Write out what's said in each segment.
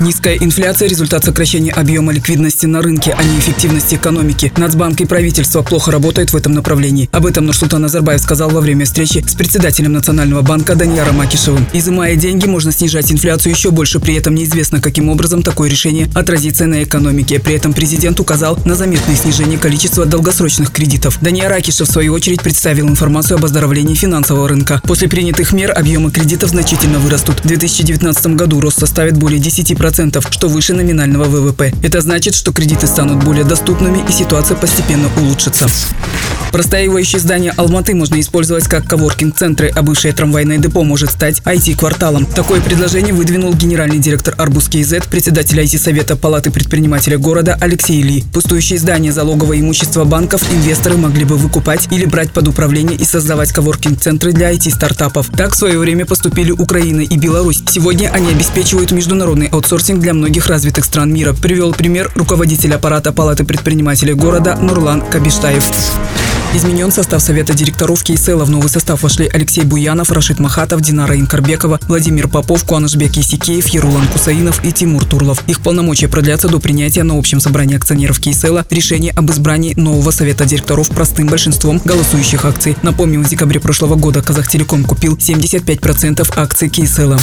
Низкая инфляция – результат сокращения объема ликвидности на рынке, а не эффективности экономики. Нацбанк и правительство плохо работают в этом направлении. Об этом Нурсултан Назарбаев сказал во время встречи с председателем Национального банка Даньяром Макишевым. Изымая деньги, можно снижать инфляцию еще больше, при этом неизвестно, каким образом такое решение отразится на экономике. При этом президент указал на заметное снижение количества долгосрочных кредитов. Даньяр Акишев, в свою очередь, представил информацию об оздоровлении финансового рынка. После принятых мер объемы кредитов значительно вырастут. В 2019 году рост составит более 10% 10%, что выше номинального ВВП. Это значит, что кредиты станут более доступными и ситуация постепенно улучшится. Простаивающее здание Алматы можно использовать как коворкинг-центры, а бывшее трамвайное депо может стать IT-кварталом. Такое предложение выдвинул генеральный директор Арбуз КИЗ, председатель IT-совета Палаты предпринимателя города Алексей Ли. Пустующие здания залогового имущества банков инвесторы могли бы выкупать или брать под управление и создавать коворкинг-центры для IT-стартапов. Так в свое время поступили Украина и Беларусь. Сегодня они обеспечивают международный аутсорсинг для многих развитых стран мира. Привел пример руководитель аппарата Палаты предпринимателей города Нурлан Кабиштаев. Изменен состав Совета директоров Кейсела. В новый состав вошли Алексей Буянов, Рашид Махатов, Динара Инкарбекова, Владимир Попов, Куанышбек Исикеев, Ерулан Кусаинов и Тимур Турлов. Их полномочия продлятся до принятия на общем собрании акционеров Кейсела решения об избрании нового Совета директоров простым большинством голосующих акций. Напомним, в декабре прошлого года Казахтелеком купил 75% акций Кейсела.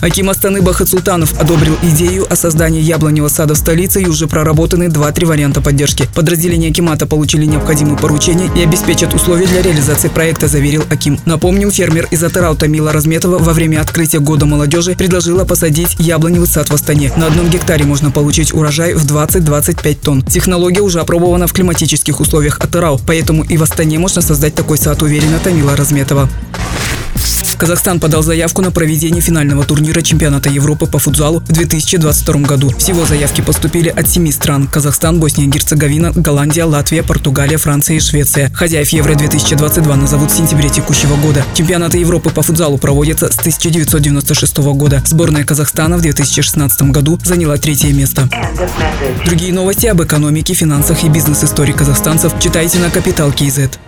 Аким Астаны Бахат Султанов одобрил идею о создании яблоневого сада в столице и уже проработаны два-три варианта поддержки. Подразделения Акимата получили необходимые поручения и обеспечат условия для реализации проекта, заверил Аким. Напомним, фермер из Атырау Тамила Разметова во время открытия Года молодежи предложила посадить яблоневый сад в Астане. На одном гектаре можно получить урожай в 20-25 тонн. Технология уже опробована в климатических условиях Атырау, поэтому и в Астане можно создать такой сад, уверена Тамила Разметова. Казахстан подал заявку на проведение финального турнира чемпионата Европы по футзалу в 2022 году. Всего заявки поступили от семи стран – Казахстан, Босния и Герцеговина, Голландия, Латвия, Португалия, Франция и Швеция. Хозяев Евро-2022 назовут в сентябре текущего года. Чемпионаты Европы по футзалу проводятся с 1996 года. Сборная Казахстана в 2016 году заняла третье место. Другие новости об экономике, финансах и бизнес-истории казахстанцев читайте на Капитал Киезет.